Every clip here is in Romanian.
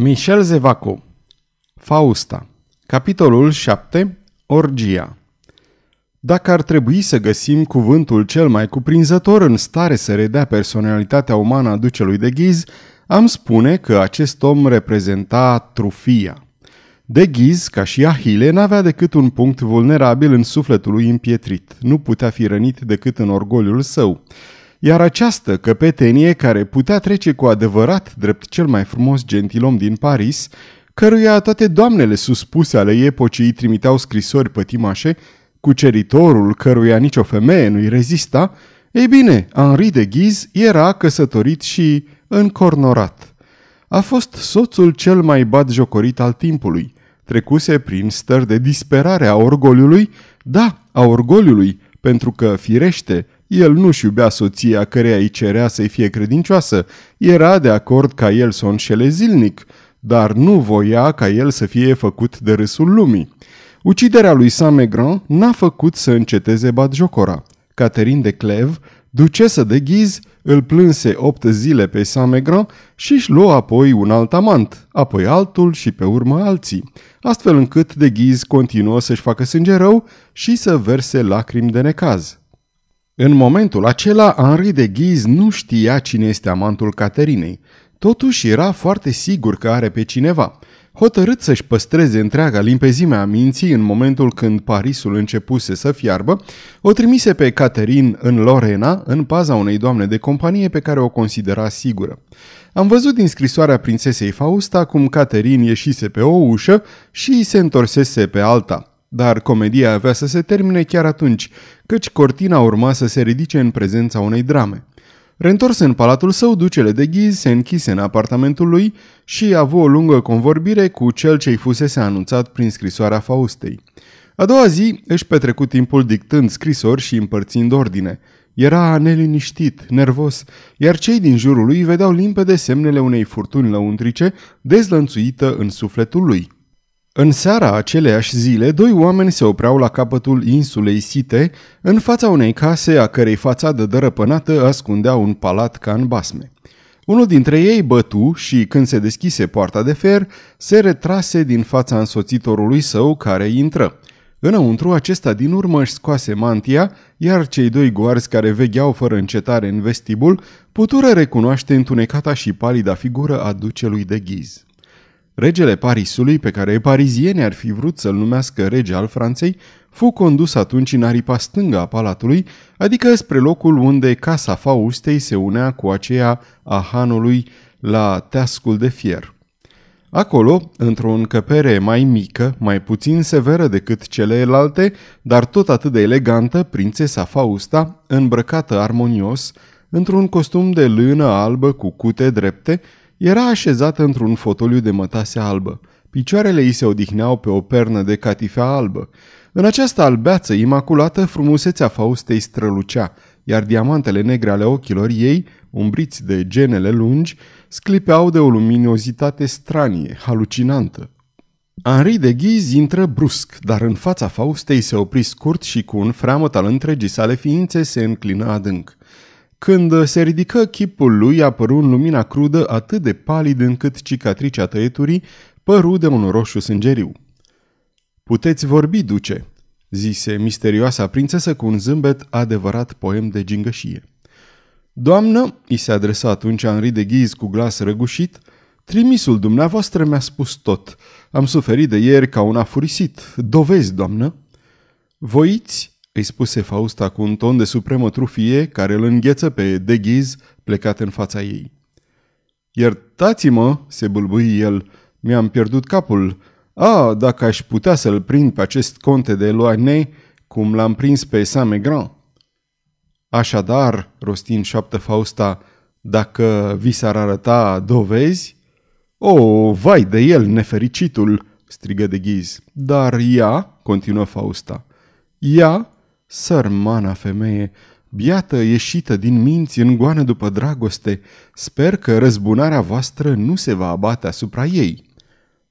Michel Zevaco Fausta Capitolul 7 Orgia Dacă ar trebui să găsim cuvântul cel mai cuprinzător în stare să redea personalitatea umană a ducelui de ghiz, am spune că acest om reprezenta trufia. De ghiz, ca și Ahile, n-avea decât un punct vulnerabil în sufletul lui împietrit. Nu putea fi rănit decât în orgoliul său. Iar această căpetenie care putea trece cu adevărat drept cel mai frumos gentilom din Paris, căruia toate doamnele suspuse ale epocii îi trimiteau scrisori pătimașe, cuceritorul căruia nicio femeie nu-i rezista, ei bine, Henri de Ghiz era căsătorit și încornorat. A fost soțul cel mai batjocorit al timpului. Trecuse prin stări de disperare a orgoliului, da, a orgoliului, pentru că, firește, el nu-și iubea soția căreia îi cerea să-i fie credincioasă, era de acord ca el să o înșele zilnic, dar nu voia ca el să fie făcut de râsul lumii. Uciderea lui Saint-Megran n-a făcut să înceteze batjocora. Catherine de Clev, ducesă de Ghiz, îl plânse opt zile pe Saint-Megran și își luă apoi un alt amant, apoi altul și pe urmă alții, astfel încât de Ghiz continuă să-și facă sânge rău și să verse lacrimi de necaz. În momentul acela, Henri de Ghiz nu știa cine este amantul Caterinei. Totuși era foarte sigur că are pe cineva. Hotărât să-și păstreze întreaga limpezime a minții în momentul când Parisul începuse să fiarbă, o trimise pe Caterin în Lorena, în paza unei doamne de companie pe care o considera sigură. Am văzut din scrisoarea prințesei Fausta cum Caterin ieșise pe o ușă și se întorsese pe alta. Dar comedia avea să se termine chiar atunci, căci cortina urma să se ridice în prezența unei drame. Reîntors în palatul său, ducele de ghiz se închise în apartamentul lui și a avut o lungă convorbire cu cel ce-i fusese anunțat prin scrisoarea Faustei. A doua zi își petrecu timpul dictând scrisori și împărțind ordine. Era neliniștit, nervos, iar cei din jurul lui vedeau limpede semnele unei furtuni lăuntrice dezlănțuită în sufletul lui. În seara aceleiași zile, doi oameni se opreau la capătul insulei Site, în fața unei case a cărei fațadă dărăpânată ascundea un palat ca în basme. Unul dintre ei bătu și, când se deschise poarta de fer, se retrase din fața însoțitorului său care intră. Înăuntru, acesta din urmă își scoase mantia, iar cei doi goarzi care vegheau fără încetare în vestibul putură recunoaște întunecata și palida figură a ducelui de ghiz. Regele Parisului, pe care parizienii ar fi vrut să-l numească rege al Franței, fu condus atunci în aripa stângă a palatului, adică spre locul unde casa Faustei se unea cu aceea a hanului la teascul de fier. Acolo, într-o încăpere mai mică, mai puțin severă decât celelalte, dar tot atât de elegantă, prințesa Fausta, îmbrăcată armonios, într-un costum de lână albă cu cute drepte, era așezată într-un fotoliu de mătase albă. Picioarele ei se odihneau pe o pernă de catifea albă. În această albeață imaculată, frumusețea Faustei strălucea, iar diamantele negre ale ochilor ei, umbriți de genele lungi, sclipeau de o luminozitate stranie, halucinantă. Henri de Ghiz intră brusc, dar în fața Faustei se opri scurt și cu un freamăt al întregii sale ființe se înclină adânc. Când se ridică chipul lui, apăru în lumina crudă atât de palid încât cicatricea tăieturii păru de un roșu sângeriu. Puteți vorbi, duce, zise misterioasa prințesă cu un zâmbet adevărat poem de gingășie. Doamnă, i se adresa atunci Henri de Ghiz cu glas răgușit, trimisul dumneavoastră mi-a spus tot. Am suferit de ieri ca un afurisit. Dovezi, doamnă? Voiți îi spuse Fausta cu un ton de supremă trufie care îl îngheță pe deghiz plecat în fața ei. Iertați-mă, se bâlbâi el, mi-am pierdut capul. A, dacă aș putea să-l prind pe acest conte de Loane, cum l-am prins pe Saint-Megrand. Așadar, rostin șoaptă Fausta, dacă vi s-ar arăta dovezi? O, vai de el, nefericitul, strigă de ghiz. Dar ea, continuă Fausta, ea Sărmana femeie, biată ieșită din minți în goană după dragoste, sper că răzbunarea voastră nu se va abate asupra ei.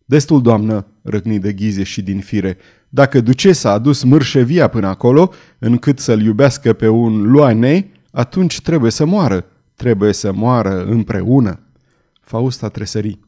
Destul, doamnă, răcni de ghize și din fire, dacă ducesa a dus mârșevia până acolo, încât să-l iubească pe un luane, atunci trebuie să moară, trebuie să moară împreună. Fausta tresări.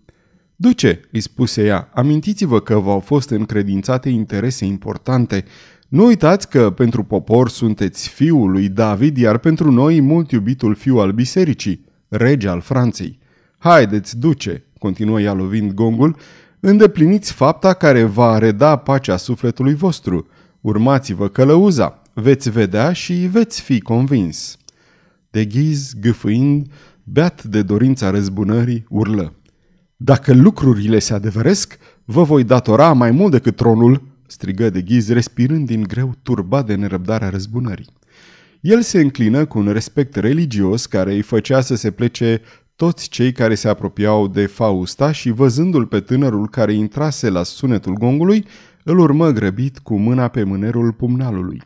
Duce, îi spuse ea, amintiți-vă că v-au fost încredințate interese importante. Nu uitați că pentru popor sunteți fiul lui David, iar pentru noi mult iubitul fiu al bisericii, rege al Franței. Haideți, duce, continuă ea lovind gongul, îndepliniți fapta care va reda pacea sufletului vostru. Urmați-vă călăuza, veți vedea și veți fi convins. De ghiz, gâfâind, beat de dorința răzbunării, urlă. Dacă lucrurile se adevăresc, vă voi datora mai mult decât tronul, strigă de ghiz, respirând din greu, turbat de nerăbdarea răzbunării. El se înclină cu un respect religios care îi făcea să se plece toți cei care se apropiau de Fausta și văzându-l pe tânărul care intrase la sunetul gongului, îl urmă grăbit cu mâna pe mânerul pumnalului.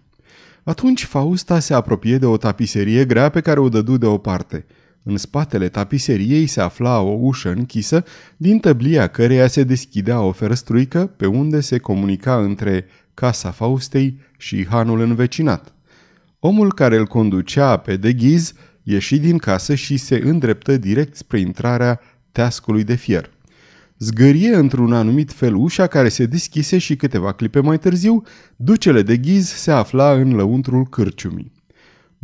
Atunci Fausta se apropie de o tapiserie grea pe care o dădu deoparte. În spatele tapiseriei se afla o ușă închisă, din tăblia căreia se deschidea o ferăstruică pe unde se comunica între casa Faustei și hanul învecinat. Omul care îl conducea pe deghiz ieși din casă și se îndreptă direct spre intrarea teascului de fier. Zgârie într-un anumit fel ușa care se deschise și câteva clipe mai târziu, ducele de ghiz se afla în lăuntrul cârciumii.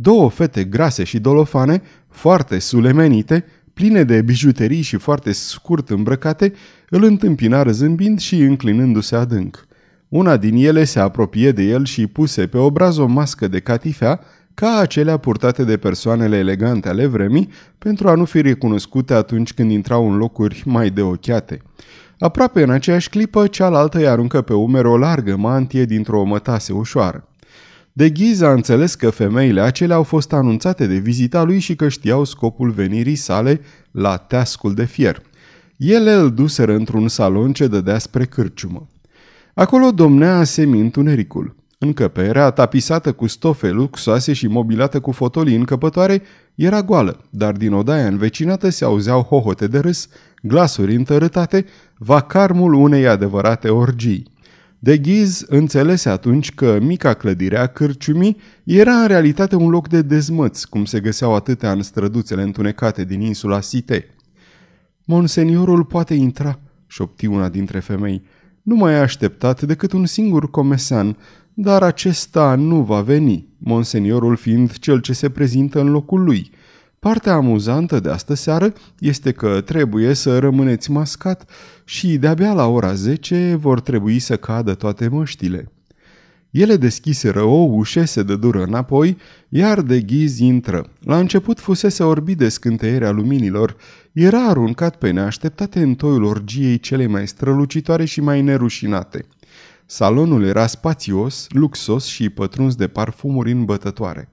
Două fete grase și dolofane, foarte sulemenite, pline de bijuterii și foarte scurt îmbrăcate, îl întâmpinară zâmbind și înclinându-se adânc. Una din ele se apropie de el și puse pe obraz o mască de catifea, ca acelea purtate de persoanele elegante ale vremii, pentru a nu fi recunoscute atunci când intrau în locuri mai deochiate. Aproape în aceeași clipă, cealaltă îi aruncă pe umeri o largă mantie dintr-o mătase ușoară. De ghiz a înțeles că femeile acelea au fost anunțate de vizita lui și că știau scopul venirii sale la teascul de fier. Ele îl duseră într-un salon ce dădea spre cârciumă. Acolo domnea semi-întunericul. Încăperea, tapisată cu stofe luxoase și mobilată cu fotolii încăpătoare, era goală, dar din odaia învecinată se auzeau hohote de râs, glasuri întărâtate, vacarmul unei adevărate orgii. De ghiz înțelese atunci că mica clădire a cârciumii era în realitate un loc de dezmăți, cum se găseau atâtea în străduțele întunecate din insula Site. Monseniorul poate intra, șopti una dintre femei. Nu mai a așteptat decât un singur comesan, dar acesta nu va veni, monseniorul fiind cel ce se prezintă în locul lui. Partea amuzantă de astă seară este că trebuie să rămâneți mascat și de-abia la ora 10 vor trebui să cadă toate măștile. Ele deschiseră o ușă, se dădură înapoi, iar de ghiz intră. La început fusese orbit de scânteierea luminilor, era aruncat pe neașteptate în toiul orgiei cele mai strălucitoare și mai nerușinate – Salonul era spațios, luxos și pătruns de parfumuri îmbătătoare.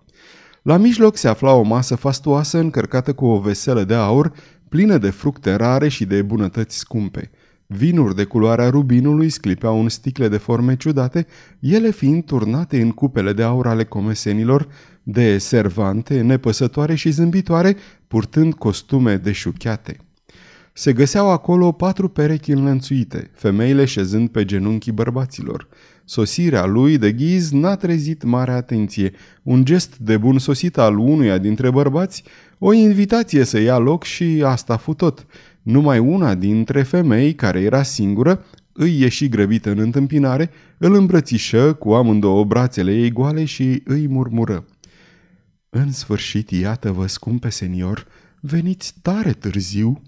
La mijloc se afla o masă fastuoasă încărcată cu o veselă de aur, plină de fructe rare și de bunătăți scumpe. Vinuri de culoarea rubinului sclipeau în sticle de forme ciudate, ele fiind turnate în cupele de aur ale comesenilor, de servante, nepăsătoare și zâmbitoare, purtând costume deșuchiate. Se găseau acolo patru perechi înlănțuite, femeile șezând pe genunchii bărbaților. Sosirea lui de ghiz n-a trezit mare atenție. Un gest de bun sosit al unuia dintre bărbați, o invitație să ia loc și asta fu tot. Numai una dintre femei, care era singură, îi ieși grăbită în întâmpinare, îl îmbrățișă cu amândouă brațele ei goale și îi murmură. În sfârșit, iată-vă, scumpe senior, veniți tare târziu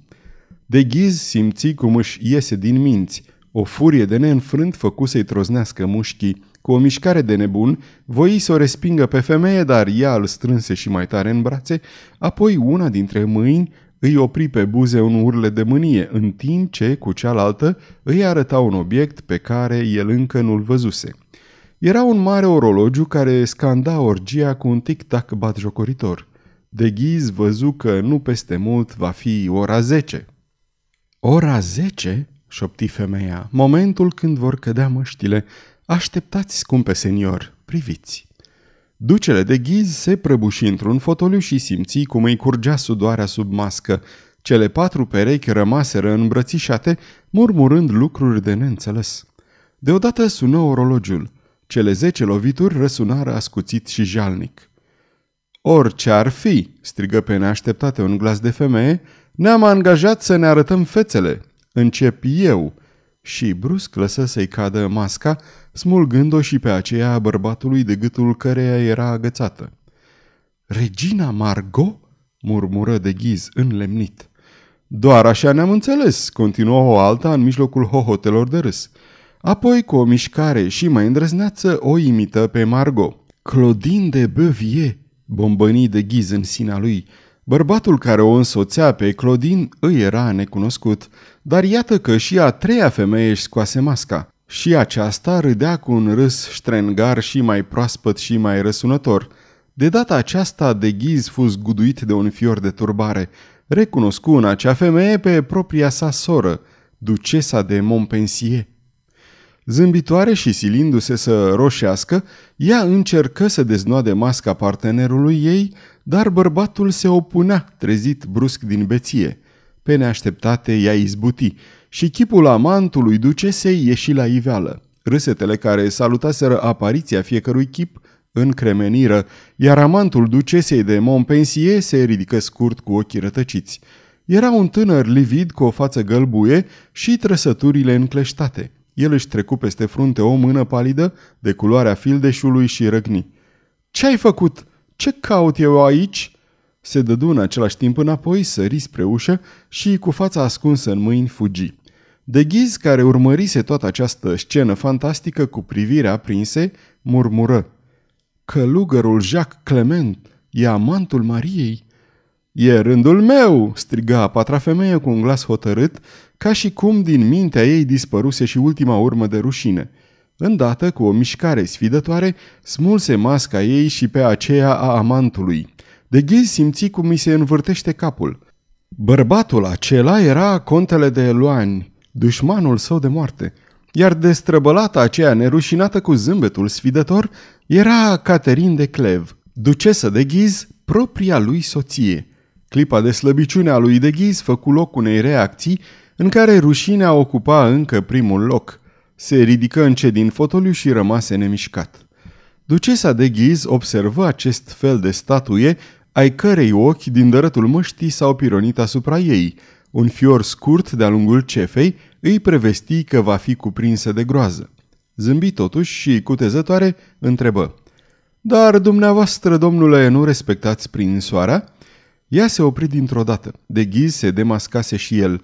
de ghiz simți cum își iese din minți. O furie de neînfrânt făcu să-i troznească mușchii. Cu o mișcare de nebun, voi să o respingă pe femeie, dar ea îl strânse și mai tare în brațe, apoi una dintre mâini îi opri pe buze un urle de mânie, în timp ce, cu cealaltă, îi arăta un obiect pe care el încă nu-l văzuse. Era un mare orologiu care scanda orgia cu un tic-tac batjocoritor. De ghiz văzu că nu peste mult va fi ora zece. Ora zece, șopti femeia, momentul când vor cădea măștile. Așteptați, scumpe senior, priviți. Ducele de ghiz se prăbuși într-un fotoliu și simți cum îi curgea sudoarea sub mască. Cele patru perechi rămaseră îmbrățișate, murmurând lucruri de neînțeles. Deodată sună orologiul. Cele zece lovituri răsunară ascuțit și jalnic. Orice ar fi, strigă pe neașteptate un glas de femeie, ne-am angajat să ne arătăm fețele. Încep eu!" Și brusc lăsă să-i cadă masca, smulgând-o și pe aceea a bărbatului de gâtul căreia era agățată. Regina Margot?" murmură de ghiz înlemnit. Doar așa ne-am înțeles, continuă o alta în mijlocul hohotelor de râs. Apoi, cu o mișcare și mai îndrăzneață, o imită pe Margot. Claudine de Beuvier, bombănii de ghiz în sina lui. Bărbatul care o însoțea pe Claudine îi era necunoscut, dar iată că și a treia femeie își scoase masca. Și aceasta râdea cu un râs ștrengar și mai proaspăt și mai răsunător. De data aceasta, de ghiz fus guduit de un fior de turbare. Recunoscu în acea femeie pe propria sa soră, ducesa de Montpensier. Zâmbitoare și silindu-se să roșească, ea încercă să deznoade masca partenerului ei, dar bărbatul se opunea, trezit brusc din beție. Pe neașteptate ea izbuti și chipul amantului ducesei ieși la iveală. Râsetele care salutaseră apariția fiecărui chip încremeniră, iar amantul ducesei de Montpensier se ridică scurt cu ochii rătăciți. Era un tânăr livid cu o față gălbuie și trăsăturile încleștate. El își trecu peste frunte o mână palidă, de culoarea fildeșului și răgni. Ce-ai făcut? Ce caut eu aici?" Se dădu în același timp înapoi, sări spre ușă și, cu fața ascunsă în mâini, fugi. De ghiz, care urmărise toată această scenă fantastică cu privirea aprinse, murmură. Călugărul Jacques Clement e amantul Mariei? E rândul meu!" striga a patra femeie cu un glas hotărât, ca și cum din mintea ei dispăruse și ultima urmă de rușine. Îndată, cu o mișcare sfidătoare, smulse masca ei și pe aceea a amantului. De ghiz simți cum mi se învârtește capul. Bărbatul acela era contele de Eloani, dușmanul său de moarte, iar destrăbălata aceea nerușinată cu zâmbetul sfidător era Caterin de Clev, ducesă de ghiz, propria lui soție. Clipa de slăbiciune a lui de ghiz făcu loc unei reacții în care rușinea ocupa încă primul loc. Se ridică încet din fotoliu și rămase nemișcat. Ducesa de ghiz observă acest fel de statuie, ai cărei ochi din dărătul măștii s-au pironit asupra ei. Un fior scurt de-a lungul cefei îi prevesti că va fi cuprinsă de groază. Zâmbi totuși și, cutezătoare, întrebă. Dar dumneavoastră, domnule, nu respectați prin soarea?" Ea se opri dintr-o dată. De ghiz se demascase și el.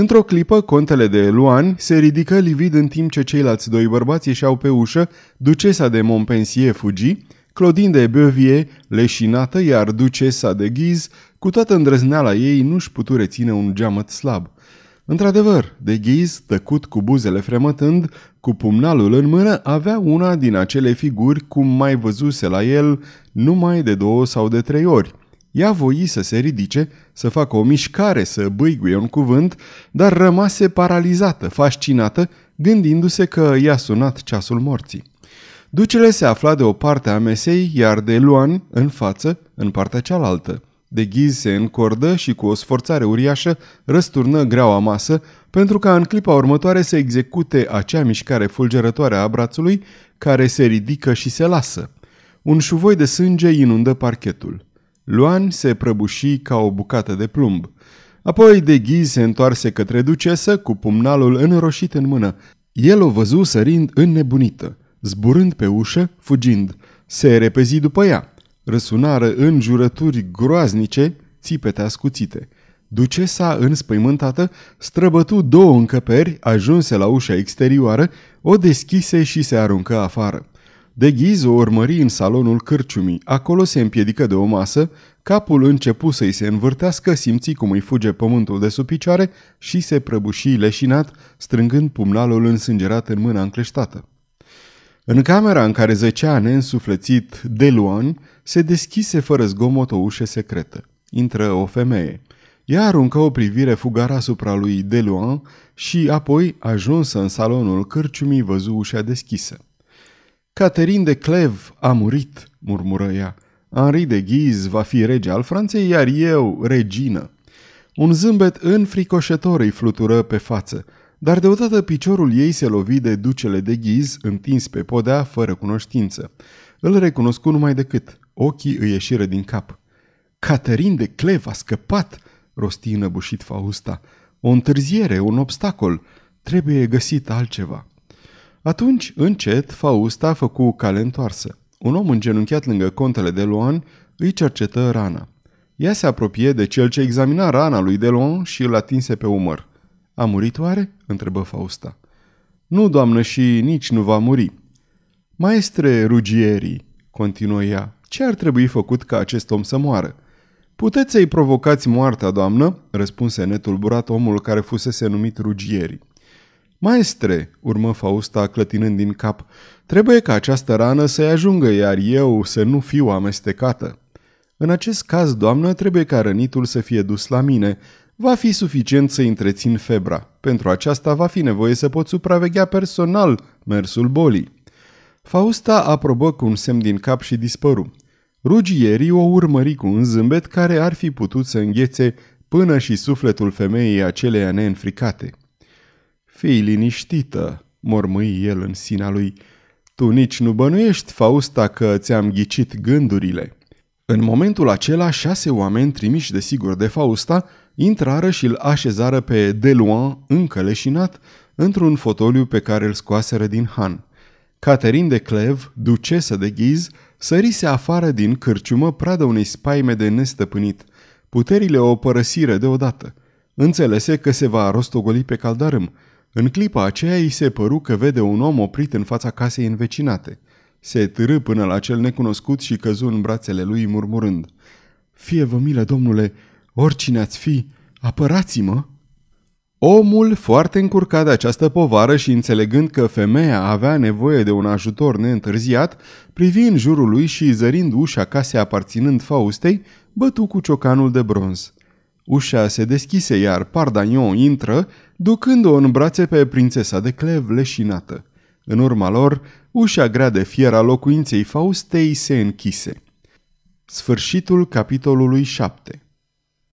Într-o clipă, contele de Luan se ridică livid în timp ce ceilalți doi bărbați ieșeau pe ușă, ducesa de Montpensier fugi, Claudine de Beuvier leșinată, iar ducesa de Ghiz, cu toată îndrăzneala ei, nu-și putu reține un geamăt slab. Într-adevăr, de Ghiz, tăcut cu buzele fremătând, cu pumnalul în mână, avea una din acele figuri cum mai văzuse la el numai de două sau de trei ori – ea voi să se ridice, să facă o mișcare, să băiguie un cuvânt, dar rămase paralizată, fascinată, gândindu-se că i-a sunat ceasul morții. Ducele se afla de o parte a mesei, iar de Luan, în față, în partea cealaltă. De ghiz se încordă și cu o sforțare uriașă răsturnă greaua masă pentru ca în clipa următoare să execute acea mișcare fulgerătoare a brațului care se ridică și se lasă. Un șuvoi de sânge inundă parchetul. Luan se prăbuși ca o bucată de plumb. Apoi de ghiz se întoarse către ducesă cu pumnalul înroșit în mână. El o văzu sărind înnebunită, zburând pe ușă, fugind. Se repezi după ea. Răsunară în jurături groaznice, țipete ascuțite. Ducesa, înspăimântată, străbătu două încăperi, ajunse la ușa exterioară, o deschise și se aruncă afară. De ghiz o urmări în salonul cârciumii. Acolo se împiedică de o masă, capul începu să-i se învârtească, simți cum îi fuge pământul de sub picioare și se prăbuși leșinat, strângând pumnalul însângerat în mâna încleștată. În camera în care zăcea neînsuflețit Deluan, se deschise fără zgomot o ușă secretă. Intră o femeie. Ea aruncă o privire fugară asupra lui Deluan și apoi, ajunsă în salonul cârciumii, văzu ușa deschisă. Caterin de Clev a murit, murmură ea. Henri de Ghiz va fi rege al Franței, iar eu regină. Un zâmbet înfricoșător îi flutură pe față, dar deodată piciorul ei se lovi de ducele de ghiz, întins pe podea, fără cunoștință. Îl recunoscu numai decât. Ochii îi ieșiră din cap. Caterin de Clev a scăpat, rosti înăbușit Fausta. o întârziere, un obstacol. Trebuie găsit altceva. Atunci, încet, Fausta a făcut cale întoarsă. Un om îngenunchiat lângă contele de Luan îi cercetă rana. Ea se apropie de cel ce examina rana lui Delon și îl atinse pe umăr. A murit oare?" întrebă Fausta. Nu, doamnă, și nici nu va muri." Maestre Rugieri, continuă ea, ce ar trebui făcut ca acest om să moară? Puteți să-i provocați moartea, doamnă, răspunse netulburat omul care fusese numit Rugieri. Maestre, urmă Fausta clătinând din cap, trebuie ca această rană să-i ajungă, iar eu să nu fiu amestecată. În acest caz, doamnă, trebuie ca rănitul să fie dus la mine. Va fi suficient să întrețin febra. Pentru aceasta va fi nevoie să pot supraveghea personal mersul bolii. Fausta aprobă cu un semn din cap și dispăru. Rugierii o urmări cu un zâmbet care ar fi putut să înghețe până și sufletul femeii aceleia neînfricate. Fii liniștită, mormâi el în sinea lui. Tu nici nu bănuiești, Fausta, că ți-am ghicit gândurile. În momentul acela, șase oameni trimiși de sigur de Fausta intrară și îl așezară pe Deluan, încă leșinat, într-un fotoliu pe care îl scoaseră din han. Catherine de Clev, ducesă de Ghiz, sărise afară din cârciumă pradă unei spaime de nestăpânit. Puterile o părăsiră deodată. Înțelese că se va rostogoli pe caldarâm. În clipa aceea îi se păru că vede un om oprit în fața casei învecinate. Se târâ până la cel necunoscut și căzu în brațele lui murmurând. Fie vă milă, domnule, oricine ați fi, apărați-mă! Omul, foarte încurcat de această povară și înțelegând că femeia avea nevoie de un ajutor neîntârziat, privi în jurul lui și, zărind ușa casei aparținând Faustei, bătu cu ciocanul de bronz. Ușa se deschise, iar Pardagnon intră, ducând-o în brațe pe prințesa de clev leșinată. În urma lor, ușa grea de fier a locuinței Faustei se închise. Sfârșitul capitolului 7